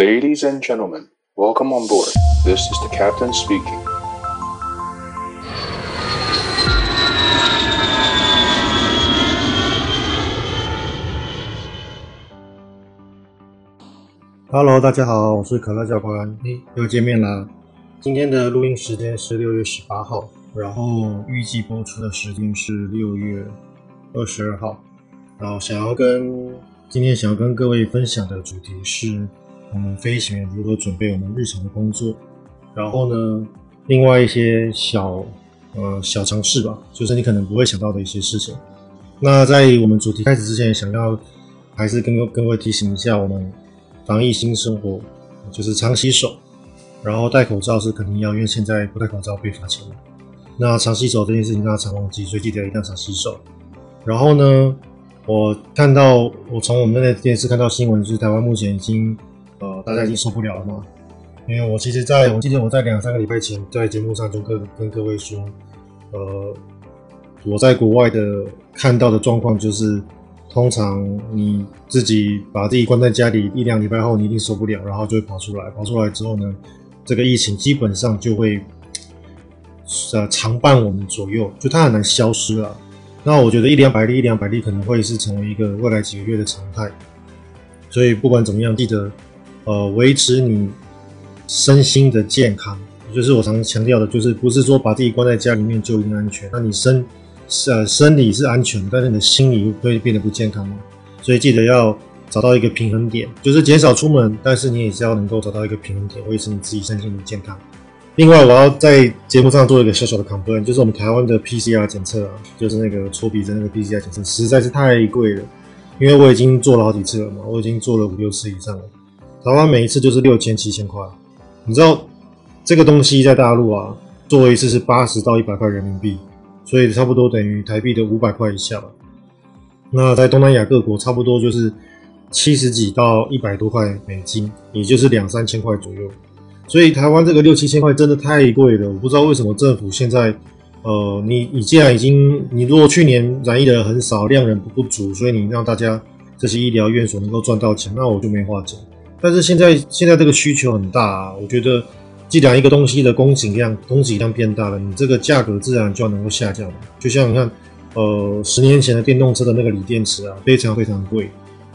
Ladies and gentlemen, welcome on board. This is the captain speaking. Hello，大家好，我是可乐教官，嘿，又见面啦。今天的录音时间是六月十八号，然后预计播出的时间是六月二十二号。然后想要跟今天想要跟各位分享的主题是。我们飞行员如何准备我们日常的工作？然后呢，另外一些小呃小尝试吧，就是你可能不会想到的一些事情。那在我们主题开始之前，想要还是跟各位提醒一下，我们防疫新生活就是常洗手，然后戴口罩是肯定要，因为现在不戴口罩被罚钱。那常洗手这件事情大家常忘记，所以记得一定要常洗手。然后呢，我看到我从我们的电视看到新闻，就是台湾目前已经。大家已经受不了了吗？因为我其实在，我记得我在两三个礼拜前在节目上就跟跟各位说，呃，我在国外的看到的状况就是，通常你自己把自己关在家里一两礼拜后，你一定受不了，然后就会跑出来，跑出来之后呢，这个疫情基本上就会呃常伴我们左右，就它很难消失了。那我觉得一两百例，一两百例可能会是成为一个未来几个月的常态。所以不管怎么样，记得。呃，维持你身心的健康，就是我常强调的，就是不是说把自己关在家里面就一定安全。那你身呃生理是安全，但是你的心理会变得不健康吗？所以记得要找到一个平衡点，就是减少出门，但是你也是要能够找到一个平衡点，维持你自己身心的健康。另外，我要在节目上做一个小小的 complaint，就是我们台湾的 PCR 检测啊，就是那个搓鼻子那个 PCR 检测，实在是太贵了。因为我已经做了好几次了嘛，我已经做了五六次以上了。台湾每一次就是六千七千块，你知道这个东西在大陆啊，做一次是八十到一百块人民币，所以差不多等于台币的五百块以下吧。那在东南亚各国，差不多就是七十几到一百多块美金，也就是两三千块左右。所以台湾这个六七千块真的太贵了，我不知道为什么政府现在，呃，你你既然已经，你如果去年染疫的人很少，量人不不足，所以你让大家这些医疗院所能够赚到钱，那我就没话讲。但是现在现在这个需求很大啊，我觉得既然一个东西的供给量供给量变大了，你这个价格自然就能够下降了。就像你看，呃，十年前的电动车的那个锂电池啊，非常非常贵。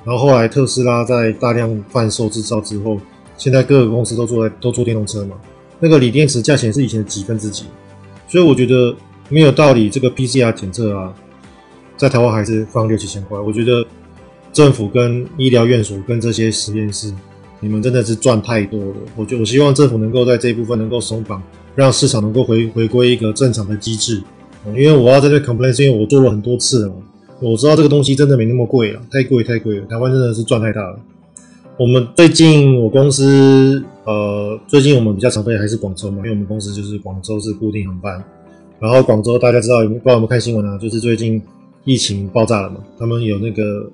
然后后来特斯拉在大量贩售制造之后，现在各个公司都做在都做电动车嘛，那个锂电池价钱是以前的几分之几。所以我觉得没有道理，这个 PCR 检测啊，在台湾还是放六七千块。我觉得政府跟医疗院所跟这些实验室。你们真的是赚太多了，我觉得我希望政府能够在这一部分能够松绑，让市场能够回回归一个正常的机制。因为我要在这 complain，是因为我做了很多次了嘛，我知道这个东西真的没那么贵了，太贵太贵了。台湾真的是赚太大了。我们最近我公司呃，最近我们比较常飞还是广州嘛，因为我们公司就是广州是固定航班。然后广州大家知道，不知道有没有看新闻啊？就是最近疫情爆炸了嘛，他们有那个。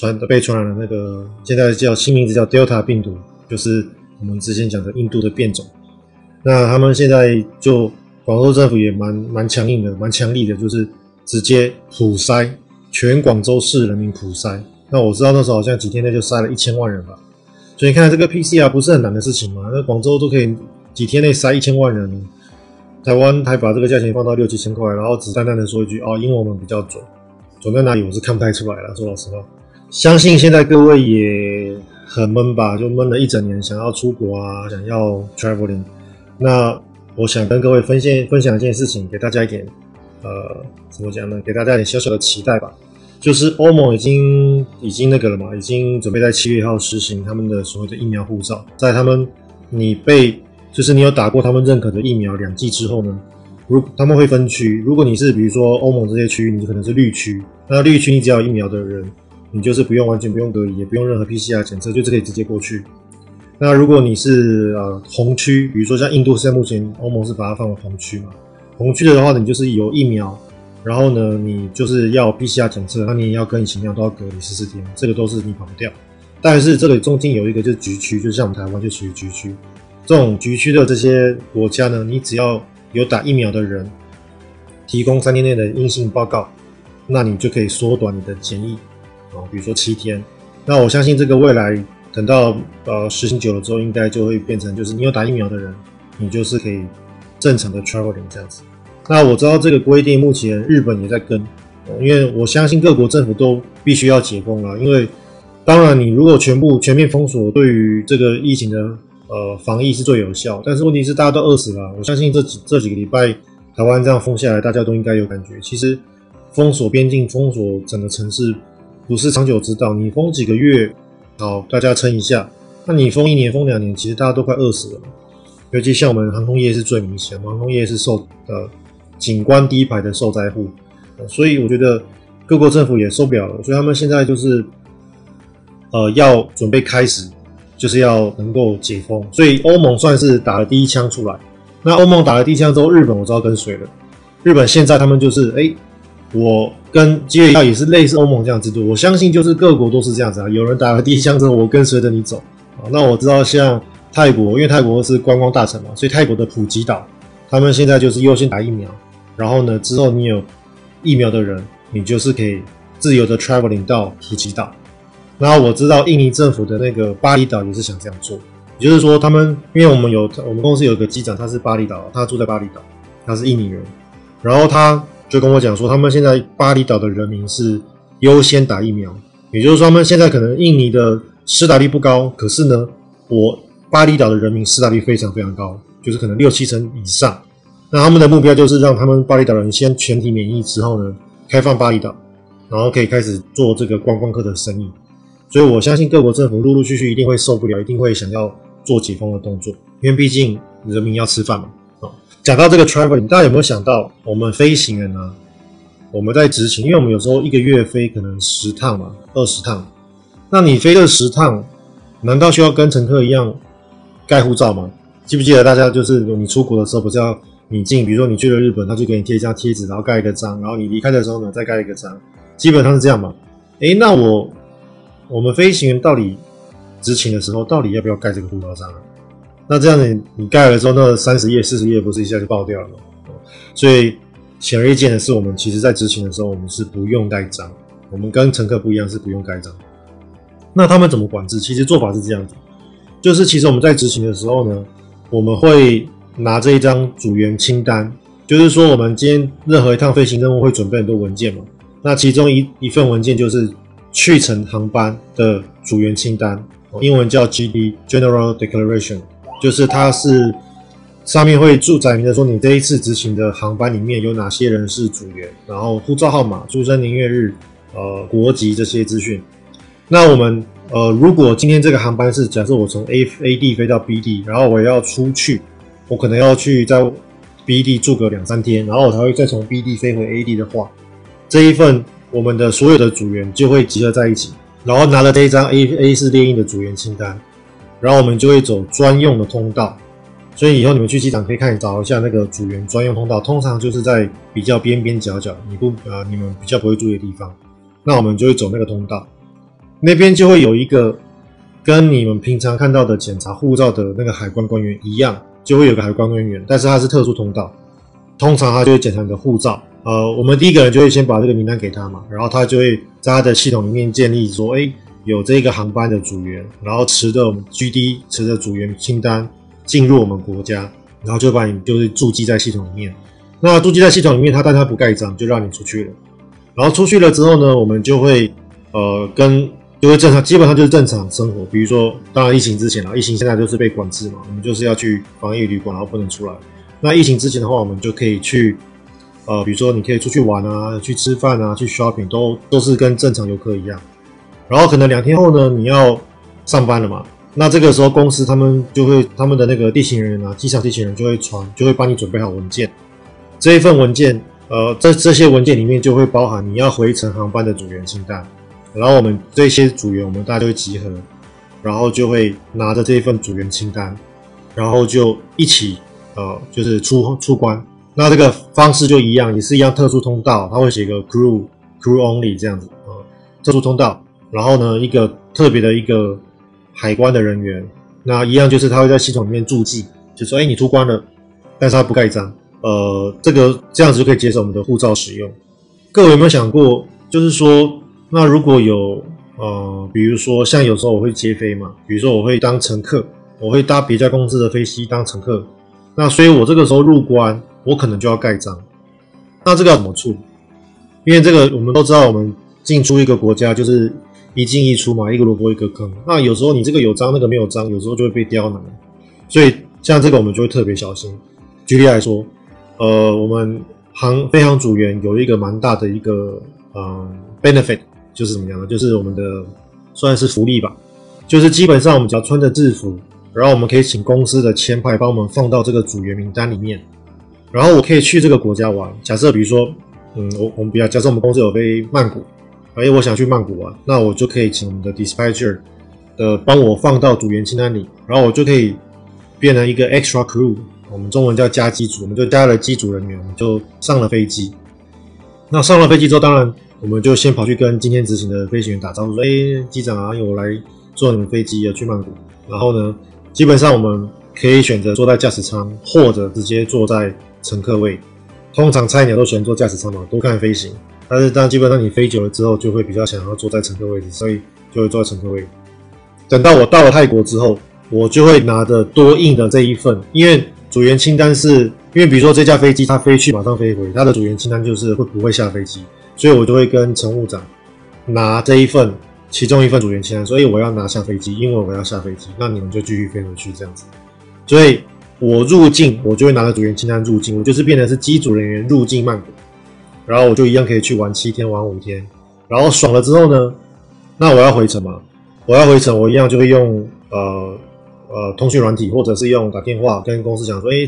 传被传染的那个，现在叫新名字叫 Delta 病毒，就是我们之前讲的印度的变种。那他们现在就广州政府也蛮蛮强硬的，蛮强力的，就是直接普筛全广州市人民普筛。那我知道那时候好像几天内就筛了一千万人吧。所以你看这个 PCR 不是很难的事情嘛？那广州都可以几天内筛一千万人，台湾还把这个价钱放到六七千块，然后只淡淡的说一句哦，因为我们比较准，准在哪里我是看不太出来了，说老实话。相信现在各位也很闷吧，就闷了一整年，想要出国啊，想要 traveling。那我想跟各位分享分享一件事情，给大家一点呃，怎么讲呢？给大家一点小小的期待吧。就是欧盟已经已经那个了嘛，已经准备在七月一号实行他们的所谓的疫苗护照，在他们你被就是你有打过他们认可的疫苗两剂之后呢，如他们会分区，如果你是比如说欧盟这些区域，你可能是绿区，那绿区你只要有疫苗的人。你就是不用完全不用隔离，也不用任何 PCR 检测，就是可以直接过去。那如果你是呃红区，比如说像印度，现在目前欧盟是把它放为红区嘛。红区的话，你就是有疫苗，然后呢，你就是要 PCR 检测，那你也要跟以前一样都要隔离十四天，这个都是你跑不掉。但是这里中间有一个就是橘区，就像我们台湾就属于橘区。这种橘区的这些国家呢，你只要有打疫苗的人提供三天内的阴性报告，那你就可以缩短你的检疫。哦，比如说七天，那我相信这个未来等到呃实行久了之后，应该就会变成就是你有打疫苗的人，你就是可以正常的 traveling 这样子。那我知道这个规定目前日本也在跟，因为我相信各国政府都必须要解封了，因为当然你如果全部全面封锁，对于这个疫情的呃防疫是最有效，但是问题是大家都饿死了。我相信这几这几个礼拜台湾这样封下来，大家都应该有感觉。其实封锁边境、封锁整个城市不是长久之道，你封几个月。好，大家撑一下。那你封一年、封两年，其实大家都快饿死了。尤其像我们航空业是最明显的，航空业是受呃景观第一排的受灾户，所以我觉得各国政府也受不了了，所以他们现在就是呃要准备开始，就是要能够解封。所以欧盟算是打了第一枪出来。那欧盟打了第一枪之后，日本我知道跟随了。日本现在他们就是哎。我跟基督教也是类似欧盟这样制度，我相信就是各国都是这样子啊。有人打了第一枪之后，我跟随着你走啊。那我知道像泰国，因为泰国是观光大城嘛，所以泰国的普吉岛，他们现在就是优先打疫苗，然后呢，之后你有疫苗的人，你就是可以自由的 traveling 到普吉岛。然后我知道印尼政府的那个巴厘岛也是想这样做，也就是说他们，因为我们有我们公司有个机长，他是巴厘岛，他住在巴厘岛，他是印尼人，然后他。就跟我讲说，他们现在巴厘岛的人民是优先打疫苗，也就是说，他们现在可能印尼的施打率不高，可是呢，我巴厘岛的人民施打率非常非常高，就是可能六七成以上。那他们的目标就是让他们巴厘岛人先全体免疫之后呢，开放巴厘岛，然后可以开始做这个观光客的生意。所以我相信各国政府陆陆续续一定会受不了，一定会想要做解封的动作，因为毕竟人民要吃饭嘛。讲到这个 traveling，大家有没有想到，我们飞行员呢？我们在执勤，因为我们有时候一个月飞可能十趟嘛，二十趟。那你飞这十趟，难道需要跟乘客一样盖护照吗？记不记得大家就是你出国的时候，不是要你进，比如说你去了日本，他就给你贴一张贴纸，然后盖一个章，然后你离开的时候呢，再盖一个章，基本上是这样嘛。诶，那我我们飞行员到底执勤的时候，到底要不要盖这个护照章啊？那这样子，你盖了之后，那三十页、四十页不是一下就爆掉了吗？所以显而易见的是，我们其实在执勤的时候，我们是不用盖章。我们跟乘客不一样，是不用盖章。那他们怎么管制？其实做法是这样子，就是其实我们在执勤的时候呢，我们会拿这一张组员清单，就是说我们今天任何一趟飞行任务会准备很多文件嘛。那其中一一份文件就是去程航班的组员清单，英文叫 GD（General Declaration）。就是它是上面会注载明的说，你这一次执行的航班里面有哪些人是组员，然后护照号码、出生年月日、呃国籍这些资讯。那我们呃如果今天这个航班是假设我从 A A 地飞到 B 地，然后我要出去，我可能要去在 B 地住个两三天，然后我才会再从 B 地飞回 A 地的话，这一份我们的所有的组员就会集合在一起，然后拿了这一张 A A 四列印的组员清单。然后我们就会走专用的通道，所以以后你们去机场可以看找一下那个组员专用通道，通常就是在比较边边角角，你不呃你们比较不会注意的地方，那我们就会走那个通道，那边就会有一个跟你们平常看到的检查护照的那个海关官员一样，就会有个海关官员，但是他是特殊通道，通常他就会检查你的护照，呃，我们第一个人就会先把这个名单给他嘛，然后他就会在他的系统里面建立说，哎。有这个航班的组员，然后持着 GD 持着组员清单进入我们国家，然后就把你就是注记在系统里面。那注记在系统里面，他但他不盖章，就让你出去了。然后出去了之后呢，我们就会呃跟就会正常，基本上就是正常生活。比如说，当然疫情之前啊，疫情现在就是被管制嘛，我们就是要去防疫旅馆，然后不能出来。那疫情之前的话，我们就可以去呃，比如说你可以出去玩啊，去吃饭啊，去 shopping，都都是跟正常游客一样。然后可能两天后呢，你要上班了嘛？那这个时候公司他们就会他们的那个地勤人员啊，机场地勤人就会传，就会帮你准备好文件。这一份文件，呃，这这些文件里面就会包含你要回程航班的组员清单。然后我们这些组员，我们大家就会集合，然后就会拿着这一份组员清单，然后就一起呃，就是出出关。那这个方式就一样，也是一样特殊通道，他会写个 crew crew only 这样子，呃，特殊通道。然后呢，一个特别的一个海关的人员，那一样就是他会在系统里面注记，就说：“哎，你出关了。”但是他不盖章。呃，这个这样子就可以节省我们的护照使用。各位有没有想过，就是说，那如果有呃，比如说像有时候我会接飞嘛，比如说我会当乘客，我会搭别家公司的飞机当乘客，那所以我这个时候入关，我可能就要盖章。那这个要怎么处理？因为这个我们都知道，我们进出一个国家就是一进一出嘛，一个萝卜一个坑。那有时候你这个有章，那个没有章，有时候就会被刁难。所以像这个我们就会特别小心。举例来说，呃，我们航飞航组员有一个蛮大的一个呃 benefit，就是怎么样呢？就是我们的算是福利吧，就是基本上我们只要穿着制服，然后我们可以请公司的签派帮我们放到这个组员名单里面。然后我可以去这个国家玩。假设比如说，嗯，我我们比较，假设我们公司有飞曼谷，哎，我想去曼谷玩，那我就可以请我们的 dispatcher 的帮我放到组员清单里，然后我就可以变成一个 extra crew，我们中文叫加机组，我们就加了机组人员，我们就上了飞机。那上了飞机之后，当然我们就先跑去跟今天执行的飞行员打招呼，说：“哎，机长啊，我来坐你们飞机要去曼谷。”然后呢，基本上我们可以选择坐在驾驶舱，或者直接坐在。乘客位，通常菜鸟都喜欢坐驾驶舱嘛，多看飞行。但是，当基本上你飞久了之后，就会比较想要坐在乘客位置，所以就会坐在乘客位。等到我到了泰国之后，我就会拿着多印的这一份，因为组员清单是，因为比如说这架飞机它飞去马上飞回，它的组员清单就是会不会下飞机，所以我就会跟乘务长拿这一份其中一份组员清单，所以我要拿下飞机，因为我要下飞机，那你们就继续飞回去这样子，所以。我入境，我就会拿着组员清单入境，我就是变成是机组人员入境曼谷，然后我就一样可以去玩七天，玩五天，然后爽了之后呢，那我要回程嘛，我要回程，我一样就会用呃呃通讯软体，或者是用打电话跟公司讲说，哎，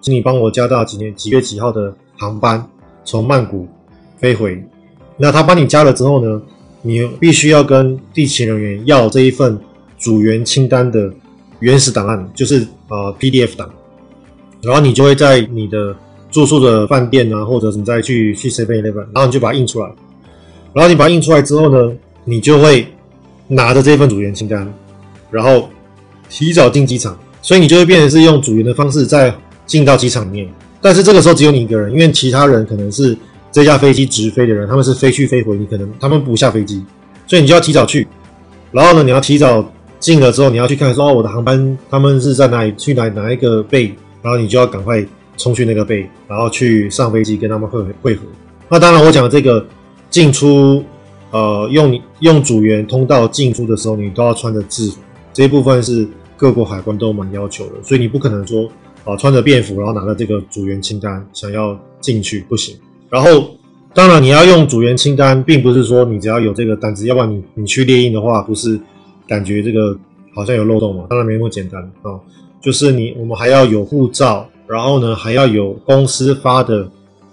请你帮我加到几年几月几号的航班从曼谷飞回，那他帮你加了之后呢，你必须要跟地勤人员要这一份组员清单的原始档案，就是呃 PDF 档。然后你就会在你的住宿的饭店啊，或者你再去去 Seven Eleven，然后你就把它印出来。然后你把它印出来之后呢，你就会拿着这份组员清单，然后提早进机场。所以你就会变成是用组员的方式再进到机场里面。但是这个时候只有你一个人，因为其他人可能是这架飞机直飞的人，他们是飞去飞回，你可能他们不下飞机，所以你就要提早去。然后呢，你要提早进了之后，你要去看说哦，我的航班他们是在哪里去哪哪一个 bay。然后你就要赶快冲去那个 bay，然后去上飞机跟他们会会合。那当然，我讲的这个进出，呃，用用组员通道进出的时候，你都要穿着制服。这一部分是各国海关都蛮要求的，所以你不可能说啊、穿着便服，然后拿着这个组员清单想要进去不行。然后，当然你要用组员清单，并不是说你只要有这个单子，要不然你你去猎印的话，不是感觉这个好像有漏洞嘛？当然没那么简单啊。就是你，我们还要有护照，然后呢，还要有公司发的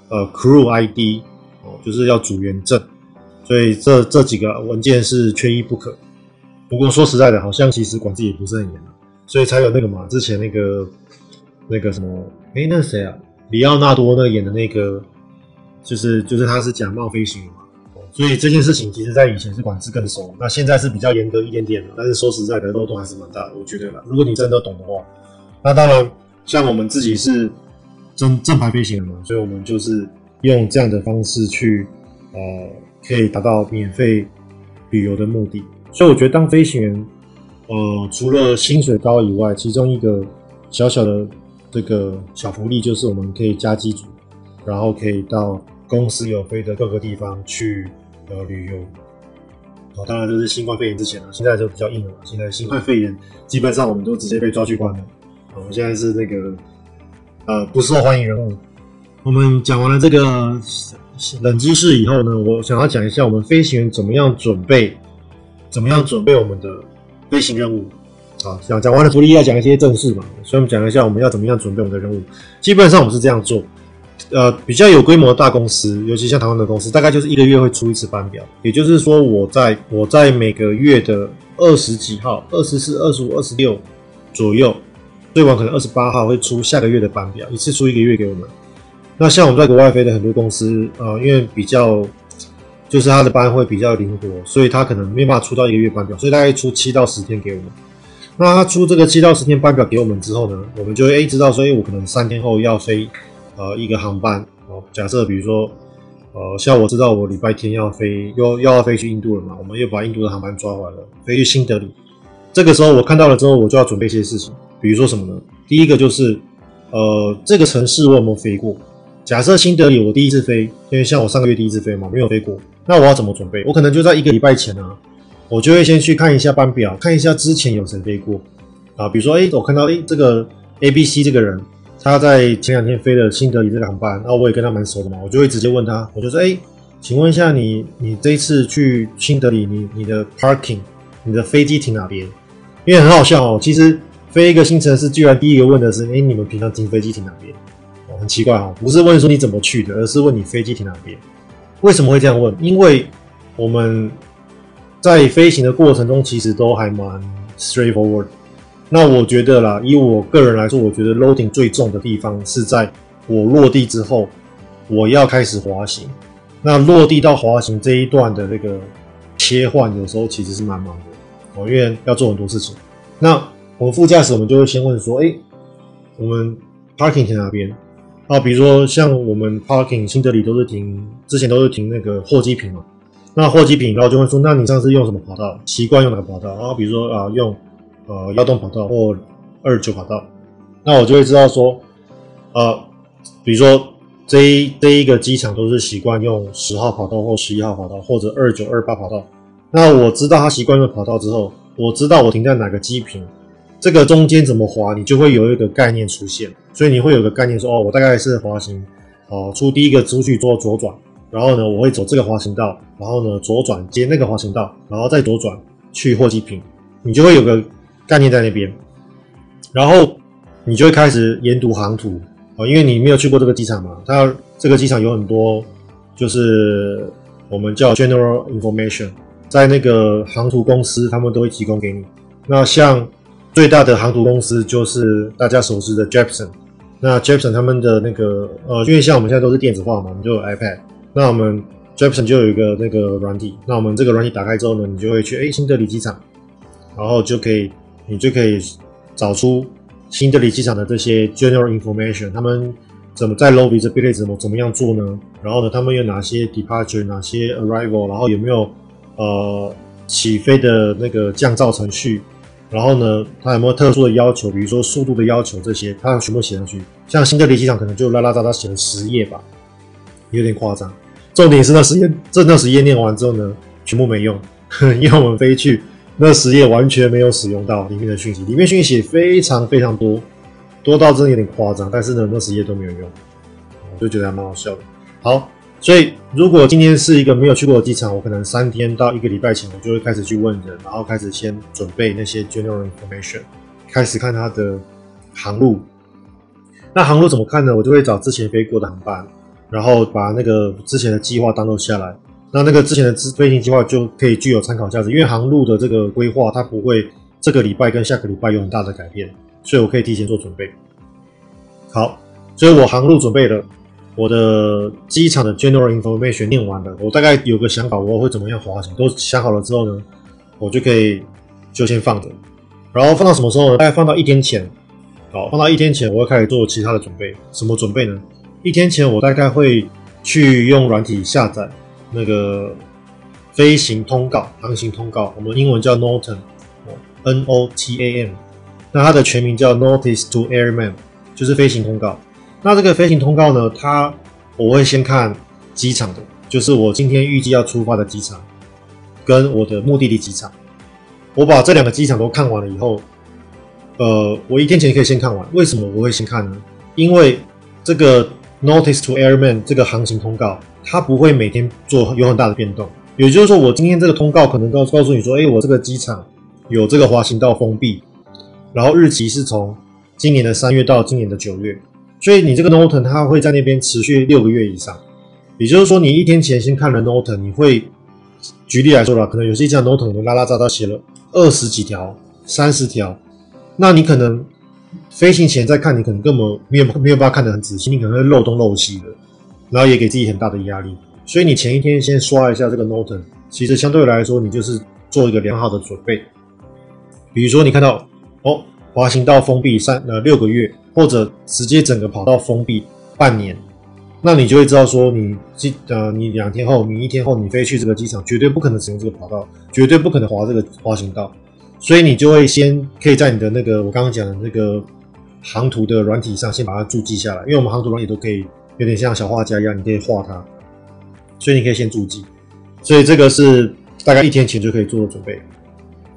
呃 crew ID 哦，就是要组员证，所以这这几个文件是缺一不可。不过说实在的，好像其实管制也不是很严，所以才有那个嘛，之前那个那个什么，诶，那谁啊？里奥纳多那演的那个，就是就是他是假冒飞行员嘛。所以这件事情其实，在以前是管制更松，那现在是比较严格一点点了。但是说实在的，漏洞还是蛮大的，我觉得啦。如果你真的懂的话，那当然，像我们自己是正正牌飞行员嘛，所以我们就是用这样的方式去，呃，可以达到免费旅游的目的。所以我觉得当飞行员，呃，除了薪水高以外，其中一个小小的这个小福利就是我们可以加机组，然后可以到公司有飞的各个地方去。呃，旅游，哦，当然就是新冠肺炎之前了，现在就比较硬了。现在新冠肺炎基本上我们都直接被抓去关了。我们现在是那个呃不受欢迎人物。我们讲完了这个冷知识以后呢，我想要讲一下我们飞行员怎么样准备，怎么样准备我们的飞行任务。好，讲讲完了福利，要讲一些正事嘛，所以我们讲一下我们要怎么样准备我们的任务。基本上我们是这样做。呃，比较有规模的大公司，尤其像台湾的公司，大概就是一个月会出一次班表。也就是说，我在我在每个月的二十几号、二十四、二十五、二十六左右，最晚可能二十八号会出下个月的班表，一次出一个月给我们。那像我们在国外飞的很多公司，呃，因为比较就是他的班会比较灵活，所以他可能没办法出到一个月班表，所以大概出七到十天给我们。那他出这个七到十天班表给我们之后呢，我们就会诶知道，所以我可能三天后要飞。呃，一个航班哦，假设比如说，呃，像我知道我礼拜天要飞，又要飞去印度了嘛，我们又把印度的航班抓回来了，飞去新德里。这个时候我看到了之后，我就要准备一些事情，比如说什么呢？第一个就是，呃，这个城市我有没有飞过？假设新德里我第一次飞，因为像我上个月第一次飞嘛，没有飞过，那我要怎么准备？我可能就在一个礼拜前啊，我就会先去看一下班表，看一下之前有谁飞过啊，比如说，哎，我看到，哎，这个 A B C 这个人，他在前两天飞了新德里这个航班，那我也跟他蛮熟的嘛，我就会直接问他，我就说，哎，请问一下你，你这一次去新德里，你你的 parking，你的飞机停哪边？因为很好笑哦，其实飞一个新城市，居然第一个问的是，哎，你们平常停飞机停哪边？哦很奇怪哦，不是问说你怎么去的，而是问你飞机停哪边。为什么会这样问？因为我们在飞行的过程中，其实都还蛮 straightforward。那我觉得啦，以我个人来说，我觉得 loading 最重的地方是在我落地之后，我要开始滑行。那落地到滑行这一段的那个切换，有时候其实是蛮忙的哦，因为要做很多事情。那我们副驾驶，我们就会先问说：“哎，我们 parking 停哪边？”啊，比如说像我们 parking 新德里都是停，之前都是停那个货机坪嘛。那货机坪，然后就会说，那你上次用什么跑道？习惯用哪个跑道？然后比如说啊，用呃幺洞跑道或二九跑道，那我就会知道说，呃，比如说这一这一个机场都是习惯用十号跑道或十一号跑道或者二九二八跑道。那我知道他习惯用跑道之后，我知道我停在哪个机坪。这个中间怎么滑，你就会有一个概念出现，所以你会有个概念说，哦，我大概是滑行，哦，出第一个出去做左转，然后呢，我会走这个滑行道，然后呢，左转接那个滑行道，然后再左转去货机坪，你就会有个概念在那边，然后你就会开始研读航图，哦，因为你没有去过这个机场嘛，它这个机场有很多，就是我们叫 general information，在那个航图公司他们都会提供给你，那像。最大的航图公司就是大家熟知的 Jeppesen。那 Jeppesen 他们的那个呃，因为像我们现在都是电子化嘛，我们就有 iPad。那我们 Jeppesen 就有一个那个软体。那我们这个软体打开之后呢，你就会去诶新德里机场，然后就可以你就可以找出新德里机场的这些 general information。他们怎么在 low visibility 怎么怎么样做呢？然后呢，他们有哪些 departure，哪些 arrival，然后有没有呃起飞的那个降噪程序？然后呢，它有没有特殊的要求？比如说速度的要求这些，它全部写上去。像新德里机场可能就拉拉杂杂写了十页吧，有点夸张。重点是那十页，这那十页念完之后呢，全部没用，因为我们飞去那十页完全没有使用到里面的讯息，里面讯息非常非常多，多到真的有点夸张。但是呢，那十页都没有用，我就觉得还蛮好笑的。好。所以，如果今天是一个没有去过的机场，我可能三天到一个礼拜前，我就会开始去问人，然后开始先准备那些 general information，开始看它的航路。那航路怎么看呢？我就会找之前飞过的航班，然后把那个之前的计划 download 下来。那那个之前的飞行计划就可以具有参考价值，因为航路的这个规划它不会这个礼拜跟下个礼拜有很大的改变，所以我可以提前做准备。好，所以我航路准备了。我的机场的 general information 念完了，我大概有个想法，我会怎么样滑行，都想好了之后呢，我就可以就先放着，然后放到什么时候呢？大概放到一天前，好，放到一天前，我会开始做其他的准备。什么准备呢？一天前我大概会去用软体下载那个飞行通告、航行通告，我们英文叫 NOTAM，N O T A M，那它的全名叫 Notice to Airman，就是飞行通告。那这个飞行通告呢，它我会先看机场的，就是我今天预计要出发的机场，跟我的目的地机场。我把这两个机场都看完了以后，呃，我一天前可以先看完。为什么我会先看呢？因为这个 Notice to Airman 这个航行通告，它不会每天做有很大的变动。也就是说，我今天这个通告可能告告诉你说，哎，我这个机场有这个滑行道封闭，然后日期是从今年的三月到今年的九月。所以你这个 NOTAM 它会在那边持续六个月以上，也就是说，你一天前先看了 NOTAM，你会举例来说了，可能有些像 NOTAM 的拉拉杂杂写了二十几条、三十条，那你可能飞行前再看，你可能根本没有没有办法看得很仔细，你可能会漏东漏西的，然后也给自己很大的压力。所以你前一天先刷一下这个 NOTAM，其实相对来说，你就是做一个良好的准备。比如说你看到哦，滑行道封闭三呃六个月。或者直接整个跑道封闭半年，那你就会知道说你呃你两天后，你一天后你飞去这个机场，绝对不可能使用这个跑道，绝对不可能滑这个滑行道，所以你就会先可以在你的那个我刚刚讲的那个航图的软体上先把它注记下来，因为我们航图软体都可以有点像小画家一样，你可以画它，所以你可以先注记，所以这个是大概一天前就可以做的准备。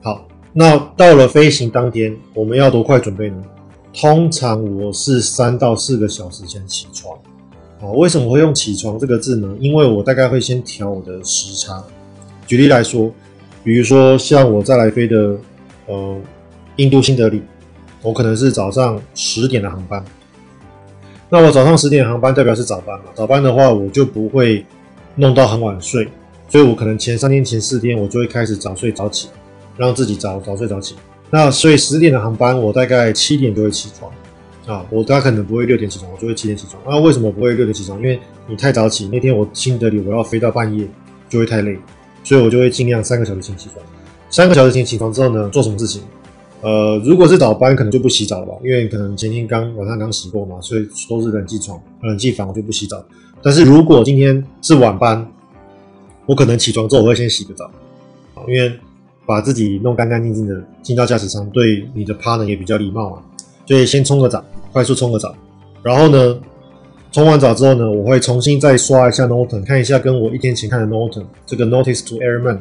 好，那到了飞行当天，我们要多快准备呢？通常我是三到四个小时前起床。哦，为什么会用起床这个字呢？因为我大概会先调我的时差。举例来说，比如说像我在来飞的，呃，印度新德里，我可能是早上十点的航班。那我早上十点航班代表是早班嘛？早班的话，我就不会弄到很晚睡，所以我可能前三天、前四天我就会开始早睡早起，让自己早早睡早起。那所以十点的航班，我大概七点就会起床。啊，我大概可能不会六点起床，我就会七点起床。那、为什么不会六点起床？因为你太早起，那天我新德里我要飞到半夜，就会太累，所以我就会尽量三个小时前起床。三个小时前起床之后呢，做什么事情？呃，如果是早班，可能就不洗澡了吧，因为可能前天刚晚上刚洗过嘛，所以都是冷气床、冷气房，我就不洗澡。但是如果今天是晚班，我可能起床之后我会先洗个澡，因为把自己弄干干净净的进到驾驶舱，对你的 partner 也比较礼貌嘛。所以先冲个澡，快速冲个澡，然后呢，冲完澡之后呢，我会重新再刷一下 Norton，看一下跟我一天前看的 Norton 这个 Notice to Airmen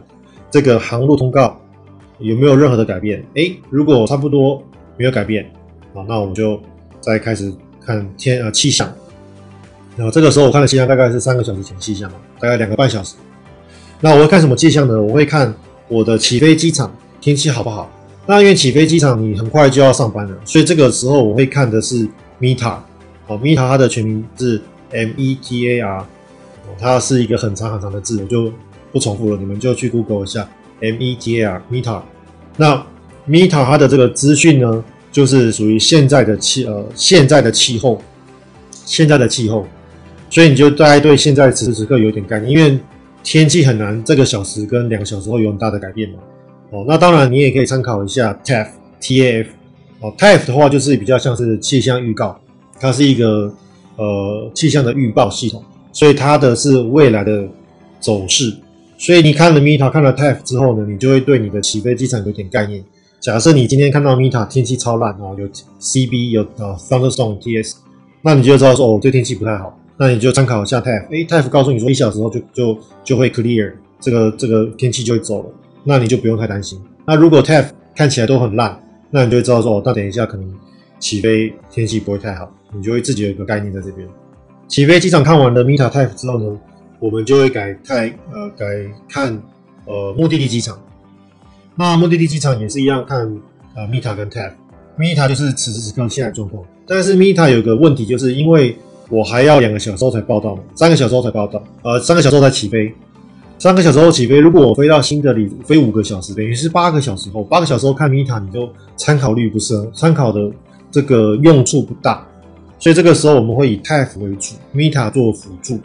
这个航路通告有没有任何的改变？诶，如果差不多没有改变，好，那我们就再开始看天呃气象。然后这个时候我看的气象大概是三个小时前气象，大概两个半小时。那我会看什么气象呢？我会看我的起飞机场天气好不好。那因为起飞机场你很快就要上班了，所以这个时候我会看的是 Meta，哦，Meta 它的全名是 M E T A R，它是一个很长很长的字，我就不重复了，你们就去 Google 一下 M E T A R Meta。那 Meta 它的这个资讯呢，就是属于现在的气呃现在的气候，现在的气候，所以你就大概对现在此时此刻有点概念，因为天气很难这个小时跟两个小时会有很大的改变嘛。哦，那当然，你也可以参考一下 TAF TAF。哦，TAF 的话就是比较像是气象预告，它是一个呃气象的预报系统，所以它的是未来的走势。所以你看了 Meta 看了 TAF 之后呢，你就会对你的起飞机场有点概念。假设你今天看到 Meta 天气超烂哦，有 CB 有呃 Thunderstorm TS，那你就知道说哦，这天气不太好，那你就参考一下 TAF。诶，TAF 告诉你说一小时后就就就会 clear，这个这个天气就会走了。那你就不用太担心。那如果 TAF 看起来都很烂，那你就会知道说，哦，那等一下可能起飞天气不会太好，你就会自己有一个概念在这边。起飞机场看完了 Meta TAF 之后呢，我们就会改看呃改看呃目的地机场。那目的地机场也是一样看呃 Meta 跟 TAF，Meta 就是此时此刻现在状况，但是 Meta 有个问题，就是因为我还要两个小时后才报到，三个小时后才报到，呃，三个小时后才起飞。三个小时后起飞，如果我飞到新德里飞五个小时，等于是八个小时后。八个小时后看 METAR，你就参考率不是，参考的这个用处不大。所以这个时候我们会以 TAF 为主，Meta 做辅助。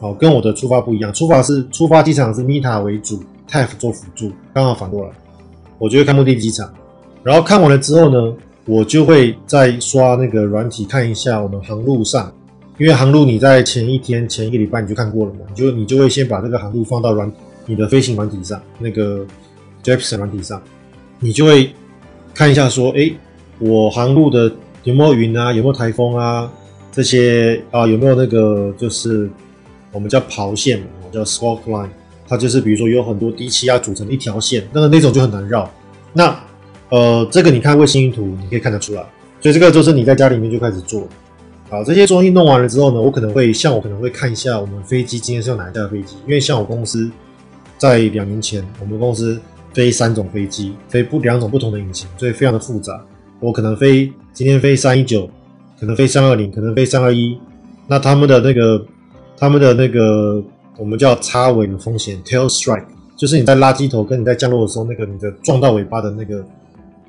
好，跟我的出发不一样，出发是出发机场是 Meta 为主，TAF 做辅助，刚好反过来。我就会看目的地机场，然后看完了之后呢，我就会再刷那个软体看一下我们航路上。因为航路你在前一天、前一个礼拜你就看过了嘛，你就你就会先把这个航路放到软你的飞行软体上，那个 Jepsen 软体上，你就会看一下说，哎，我航路的有没有云啊，有没有台风啊，这些啊有没有那个就是我们叫刨线嘛，叫 squawk line，它就是比如说有很多低气压组成的一条线，那个那种就很难绕。那呃，这个你看卫星图你可以看得出来，所以这个就是你在家里面就开始做。好，这些东西弄完了之后呢，我可能会像我可能会看一下我们飞机今天是用哪一架飞机，因为像我公司在两年前，我们公司飞三种飞机，飞不两种不同的引擎，所以非常的复杂。我可能飞今天飞三一九，可能飞三二零，可能飞三二一，那他们的那个他们的那个我们叫插尾的风险 （tail strike），就是你在垃圾头跟你在降落的时候，那个你的撞到尾巴的那个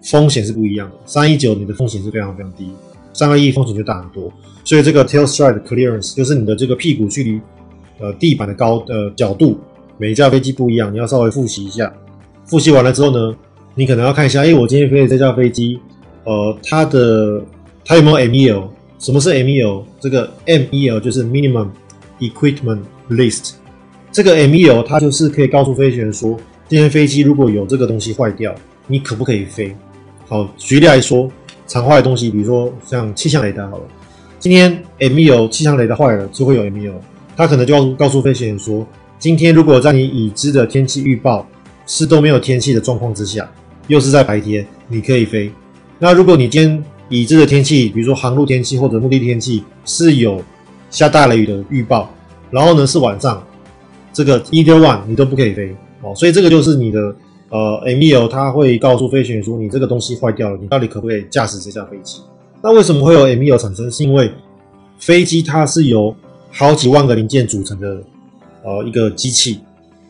风险是不一样的。三一九你的风险是非常非常低。三二一风险就大很多，所以这个 tail strike clearance 就是你的这个屁股距离呃地板的高呃角度，每一架飞机不一样，你要稍微复习一下。复习完了之后呢，你可能要看一下，哎，我今天飞的这架飞机，呃，它的它有没有 MEL？什么是 MEL？这个 MEL 就是 minimum Equipment List。这个 MEL 它就是可以告诉飞行员说，今天飞机如果有这个东西坏掉，你可不可以飞？好，举例来说，常坏的东西，比如说像气象雷达好了，今天 M E O 气象雷达坏了，就会有 M E O，它可能就要告诉飞行员说，今天如果在你已知的天气预报是都没有天气的状况之下，又是在白天，你可以飞。那如果你今天已知的天气，比如说航路天气或者目的地天气是有下大雷雨的预报，然后呢是晚上，这个 either one 你都不可以飞哦。所以这个就是你的呃 MEL，它会告诉飞行员说，你这个东西坏掉了，你到底可不可以驾驶这架飞机？那为什么会有 MEO 产生？是因为飞机它是由好几万个零件组成的呃一个机器，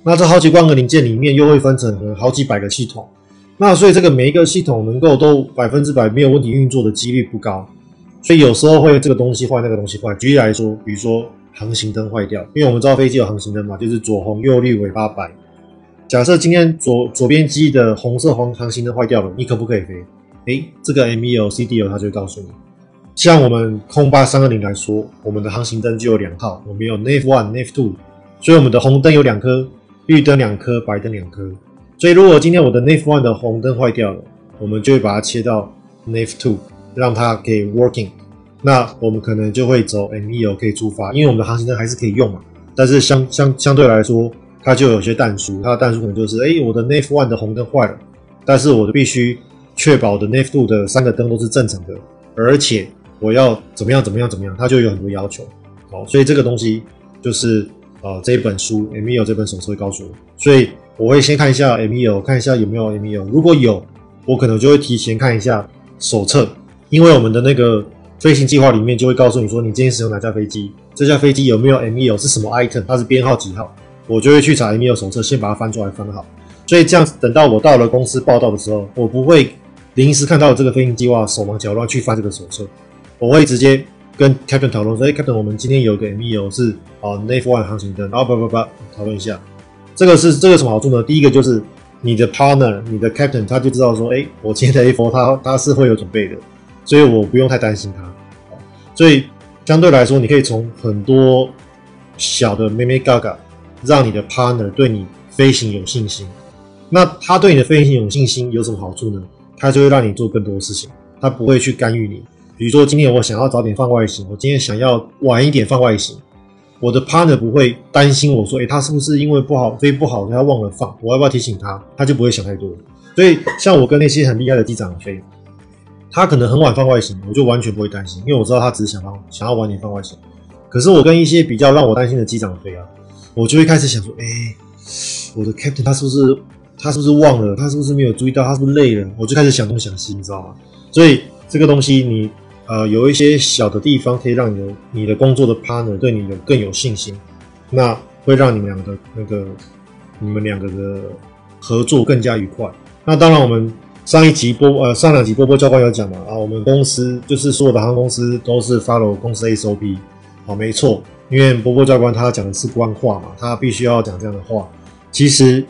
那这好几万个零件里面又会分成好几百个系统。那所以这个每一个系统能够都百分之百没有问题运作的几率不高，所以有时候会这个东西坏，那个东西坏。举例来说，比如说航行灯坏掉，因为我们知道飞机有航行灯嘛，就是左红右绿尾巴白。假设今天左左边机的红色红航行灯坏掉了，你可不可以飞？诶，这个 MEL CDO 它就会告诉你。像我们空八三二零来说，我们的航行灯就有两套，我们有 Nav One、Nav Two，所以我们的红灯有两颗，绿灯两颗，白灯两颗。所以，如果今天我的 Nav One 的红灯坏掉了，我们就会把它切到 Nav Two，让它可以 working。那我们可能就会走 MEL 可以出发，因为我们的航行灯还是可以用嘛。但是相相相对来说，它就有些弹出，它的弹出可能就是：哎，我的 NAF One 的红灯坏了，但是我的必须确保的 NAF Two 的三个灯都是正常的，而且我要怎么样怎么样怎么样，它就有很多要求。好，所以这个东西就是呃这一本书，MEO 这本手册会告诉我，所以。我会先看一下 MEO，看一下有没有 MEO，。如果有，我可能就会提前看一下手册，因为我们的那个飞行计划里面就会告诉你说，你今天使用哪架飞机，这架飞机有没有 MEO，是什么 item，它是编号几号，我就会去查 MEL 手册，先把它翻出来翻好。所以这样，等到我到了公司报道的时候，我不会临时看到这个飞行计划手忙脚乱去翻这个手册，我会直接跟 Captain 讨论说，哎，Captain，我们今天有一个 MEL 是啊 Nav One 航行灯，然后叭叭叭讨论一下。这个是这个有什么好处呢？第一个就是你的 partner，你的 captain，他就知道说，哎，我今天的 A4 他他是会有准备的，所以我不用太担心他。所以相对来说，你可以从很多小的眉眉角角，让你的 partner 对你飞行有信心。那他对你的飞行有信心有什么好处呢？他就会让你做更多的事情，他不会去干预你。比如说今天我想要早点放外形，我今天想要晚一点放外形。我的 partner 不会担心我说，诶，他是不是因为不好飞不好，他忘了放？我要不要提醒他？他就不会想太多。所以，像我跟那些很厉害的机长飞，他可能很晚放外形，我就完全不会担心，因为我知道他只是想放，想要晚点放外形。可是我跟一些比较让我担心的机长飞啊，我就会开始想说，诶，我的 captain 他是不是他是不是忘了？他是不是没有注意到？他是不是累了？我就开始想东想西，你知道吗？所以这个东西你。呃，有一些小的地方可以让你的你的工作的 partner 对你有更有信心，那会让你们两个那个你们两个的合作更加愉快。那当然，我们上一集波呃上两集波波教官有讲嘛啊，我们公司就是所有的航空公司都是 follow 公司 SOP，好，没错，因为波波教官他讲的是官话嘛，他必须要讲这样的话。其实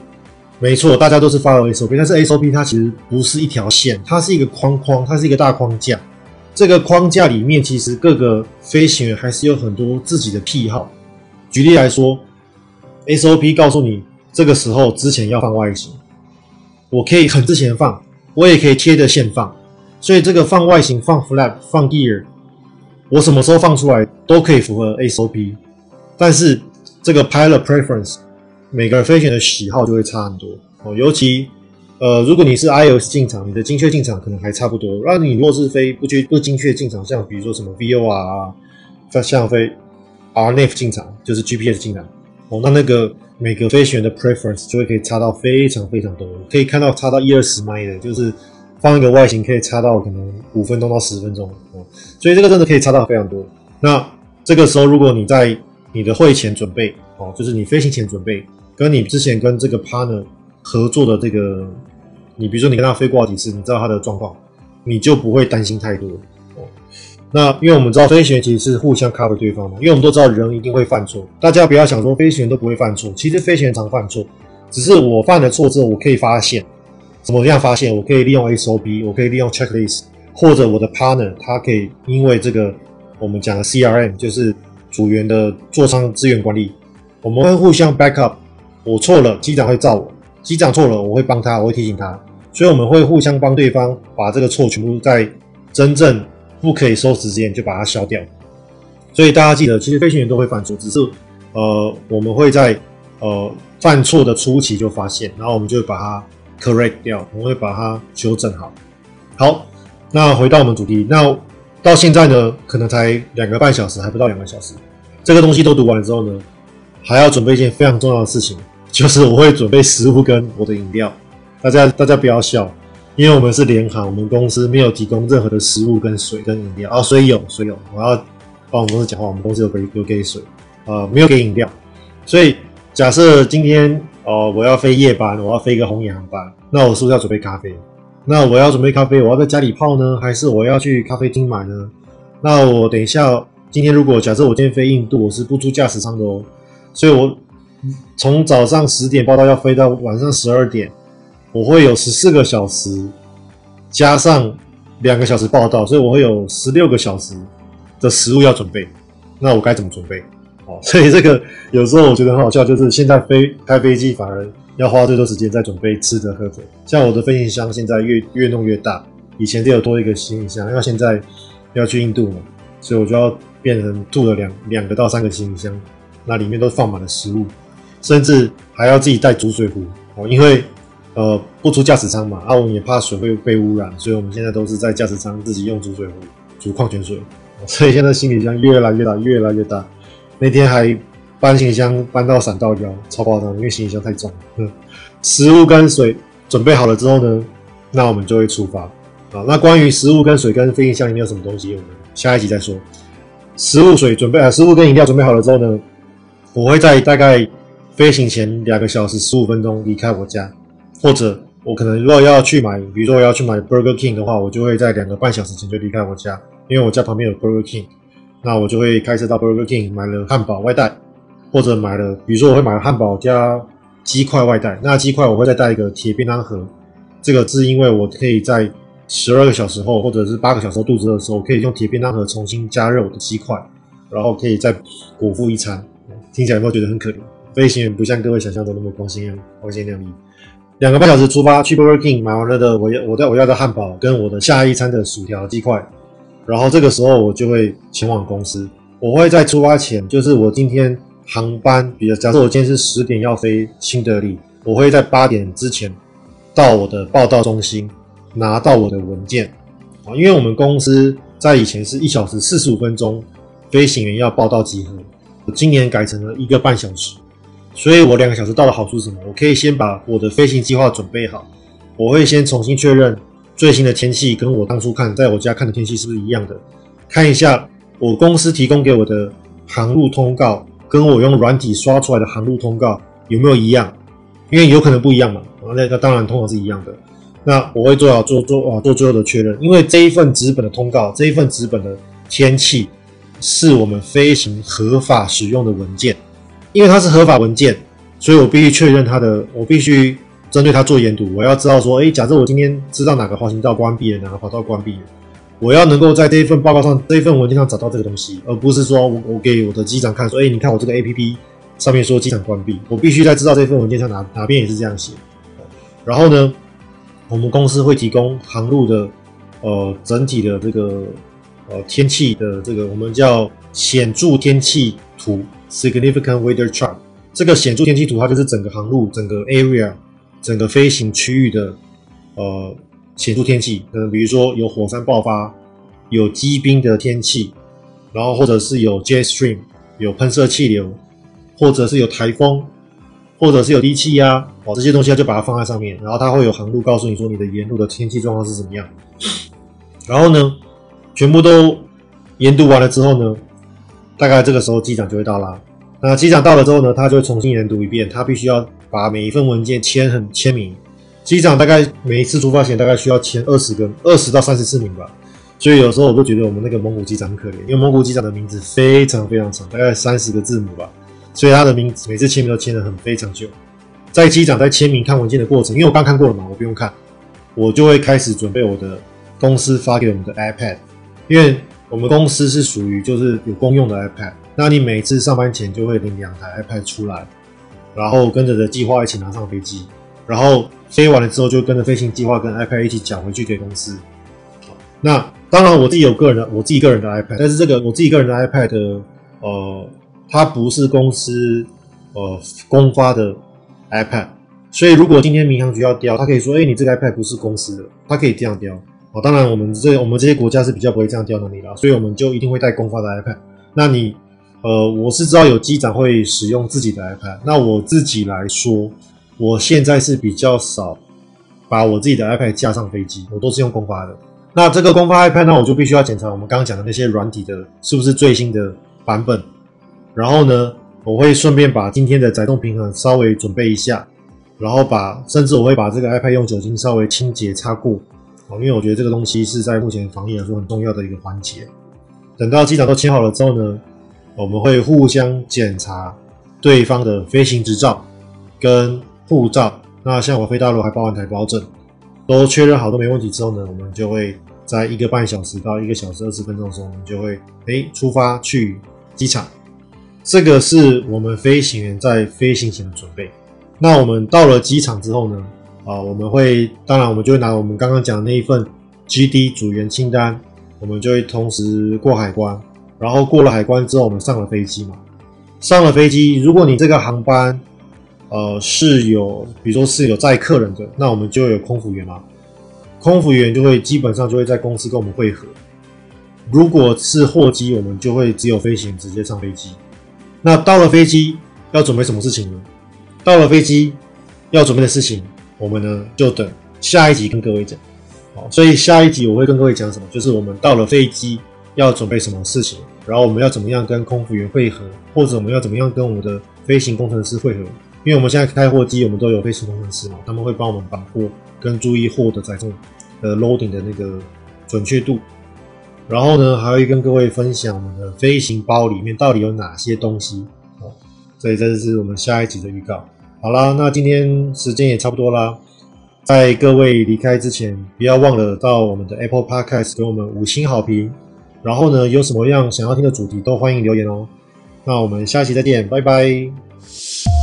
没错，大家都是 follow SOP，但是 SOP 它其实不是一条线，它是一个框框，它是一个大框架。这个框架里面，其实各个飞行员还是有很多自己的癖好。举例来说，SOP 告诉你这个时候之前要放外形，我可以很之前放，我也可以贴着线放。所以这个放外形、放 flap、放 gear，我什么时候放出来都可以符合 SOP。但是这个 pilot preference，每个飞行员的喜好就会差很多哦，尤其。呃，如果你是 iOS 进场，你的精确进场可能还差不多。那你若是飞不精不精确进场，像比如说什么 VOR 啊，像飞 RNAV 进场，就是 GPS 进场，哦，那那个每个飞行员的 preference 就会可以差到非常非常多，可以看到差到一二十迈的，就是放一个外形可以差到可能五分钟到十分钟，所以这个真的可以差到非常多。那这个时候，如果你在你的会前准备哦，就是你飞行前准备，跟你之前跟这个 partner 合作的这个。你比如说，你跟他飞过好几次，你知道他的状况，你就不会担心太多哦。那因为我们知道飞行员其实是互相 cover 对方的，因为我们都知道人一定会犯错。大家不要想说飞行员都不会犯错，其实飞行员常犯错，只是我犯了错之后，我可以发现怎么样发现？我可以利用 SOP，我可以利用 checklist，或者我的 partner 他可以因为这个我们讲的 CRM，就是组员的座舱资源管理，我们会互相 back up。我错了，机长会罩我；机长错了，我会帮他，我会提醒他。所以我们会互相帮对方把这个错全部在真正不可以收拾之前就把它消掉。所以大家记得，其实飞行员都会犯错，只是呃，我们会在呃犯错的初期就发现，然后我们就把它 correct 掉，我们会把它修正好。好，那回到我们主题，那到现在呢，可能才两个半小时，还不到两个小时。这个东西都读完了之后呢，还要准备一件非常重要的事情，就是我会准备食物跟我的饮料。大家 大家不要笑，因为我们是联航，我们公司没有提供任何的食物跟水跟饮料。哦，水有水有，我要。帮我们公司讲话，我们公司有给有给水，呃，没有给饮料。所以假设今天哦、我要飞夜班，我要飞一个红眼航班，那我是不是要准备咖啡？那我要准备咖啡，我要在家里泡呢，还是我要去咖啡厅买呢？那我等一下，今天如果假设我今天飞印度，我是不出驾驶舱的哦，所以我从早上十点报到要飞到晚上十二点，我会有十四个小时加上两个小时报到，所以我会有十六个小时。的食物要准备，那我该怎么准备？哦，所以这个有时候我觉得很好笑，就是现在飞开飞机反而要花最多时间在准备吃的喝的。像我的飞行箱现在越越弄越大，以前就有多一个行李箱，因为现在要去印度嘛，所以我就要变成吐了两两个到三个行李箱，那里面都放满了食物，甚至还要自己带煮水壶哦，因为呃不出驾驶舱嘛，啊我们也怕水会被污染，所以我们现在都是在驾驶舱自己用煮水壶煮矿泉水。所以现在行李箱越来越大，越来越大。那天还搬行李箱搬到闪到腰，超夸张，因为行李箱太重。嗯，食物跟水准备好了之后呢，那我们就会出发。啊，那关于食物跟水跟飞行箱里面有什么东西，我们下一集再说。食物、水准备啊，食物跟饮料准备好了之后呢，我会在大概飞行前两个小时十五分钟离开我家，或者我可能如果要去买，比如说我要去买 Burger King 的话，我就会在两个半小时前就离开我家。因为我家旁边有 Burger King，那我就会开车到 Burger King 买了汉堡外带，或者买了，比如说我会买汉堡加鸡块外带。那鸡块我会再带一个铁便当盒，这个是因为我可以在十二个小时后，或者是八个小时后肚子的时候，可以用铁便当盒重新加热我的鸡块，然后可以再果腹一餐。听起来有没有觉得很可怜？飞行员不像各位想象的那么光鲜亮光鲜亮丽。两个半小时出发去 Burger King 买完了的我要我在我要的汉堡跟我的下一餐的薯条鸡块。然后这个时候我就会前往公司。我会在出发前，就是我今天航班，比如假设我今天是十点要飞新德里，我会在八点之前到我的报到中心拿到我的文件啊。因为我们公司在以前是一小时四十五分钟，飞行员要报到集合，我今年改成了一个半小时，所以我两个小时到的好处是什么？我可以先把我的飞行计划准备好，我会先重新确认。最新的天气跟我当初看在我家看的天气是不是一样的？看一下我公司提供给我的航路通告，跟我用软体刷出来的航路通告有没有一样？因为有可能不一样嘛。那个当然通常是一样的。那我会做好做做啊做最后的确认，因为这一份纸本的通告，这一份纸本的天气是我们飞行合法使用的文件，因为它是合法文件，所以我必须确认它的，我必须。针对它做研读，我要知道说，诶，假设我今天知道哪个滑行道关闭了，哪个跑道关闭了，我要能够在这一份报告上、这一份文件上找到这个东西，而不是说我我给我的机长看说，诶，你看我这个 APP 上面说机场关闭，我必须在知道这份文件上哪哪边也是这样写。然后呢，我们公司会提供航路的呃整体的这个呃天气的这个我们叫显著天气图 （Significant Weather Chart）。这个显著天气图它就是整个航路整个 area。整个飞行区域的呃显著天气，可能比如说有火山爆发，有积冰的天气，然后或者是有 jet stream，有喷射气流，或者是有台风，或者是有低气压，哦，这些东西它就把它放在上面，然后它会有航路告诉你说你的沿路的天气状况是怎么样。然后呢，全部都研读完了之后呢，大概这个时候机长就会到啦。那机长到了之后呢，他就会重新研读一遍，他必须要。把每一份文件签很签名，机长大概每一次出发前大概需要签二十个二十到三十四名吧，所以有时候我都觉得我们那个蒙古机长很可怜，因为蒙古机长的名字非常非常长，大概三十个字母吧，所以他的名字每次签名都签的很非常久。在机长在签名看文件的过程，因为我刚看过了嘛，我不用看，我就会开始准备我的公司发给我们的 iPad，因为我们公司是属于就是有公用的 iPad，那你每次上班前就会领两台 iPad 出来，然后跟着的计划一起拿上飞机，然后飞完了之后就跟着飞行计划跟 iPad 一起讲回去给公司。那当然我自己有个人的我自己个人的 iPad，但是这个我自己个人的 iPad 的呃，它不是公司呃公发的 iPad。所以，如果今天民航局要调，他可以说：“哎、你这个 iPad 不是公司的，他可以这样调。”哦，当然，我们这我们这些国家是比较不会这样调的你啦，所以我们就一定会带公发的 iPad。那你，呃，我是知道有机长会使用自己的 iPad。那我自己来说，我现在是比较少把我自己的 iPad 架上飞机，我都是用公发的。那这个公发 iPad 呢，我就必须要检查我们刚刚讲的那些软体的是不是最新的版本。然后呢，我会顺便把今天的载重平衡稍微准备一下。然后把，甚至我会把这个 iPad 用酒精稍微清洁擦过，因为我觉得这个东西是在目前防疫来说很重要的一个环节。等到机长都签好了之后呢，我们会互相检查对方的飞行执照跟护照。那像我飞大陆还包含台胞证，都确认好都没问题之后呢，我们就会在一个半小时到一个小时二十分钟的时候，我们就会诶出发去机场。这个是我们飞行员在飞行前的准备。那我们到了机场之后呢，啊，我们会，当然我们就会拿我们刚刚讲的那一份 GD 组员清单，我们就会同时过海关，然后过了海关之后，我们上了飞机嘛。上了飞机，如果你这个航班，呃，是有，比如说是有载客人的，那我们就有空服员嘛。空服员就会基本上就会在公司跟我们会合。如果是货机，我们就会只有飞行直接上飞机。那到了飞机要准备什么事情呢？到了飞机要准备的事情，我们呢就等下一集跟各位讲。好，所以下一集我会跟各位讲什么，就是我们到了飞机要准备什么事情，然后我们要怎么样跟空服员会合，或者我们要怎么样跟我们的飞行工程师会合。因为我们现在开货机，我们都有飞行工程师嘛，他们会帮我们把货跟注意货的载重的 loading 的那个准确度。然后呢，还会跟各位分享我们的飞行包里面到底有哪些东西。好，所以这就是我们下一集的预告。好啦，那今天时间也差不多啦。在各位离开之前，不要忘了到我们的 Apple Podcast 给我们五星好评。然后呢，有什么样想要听的主题都欢迎留言哦。那我们下期再见，拜拜。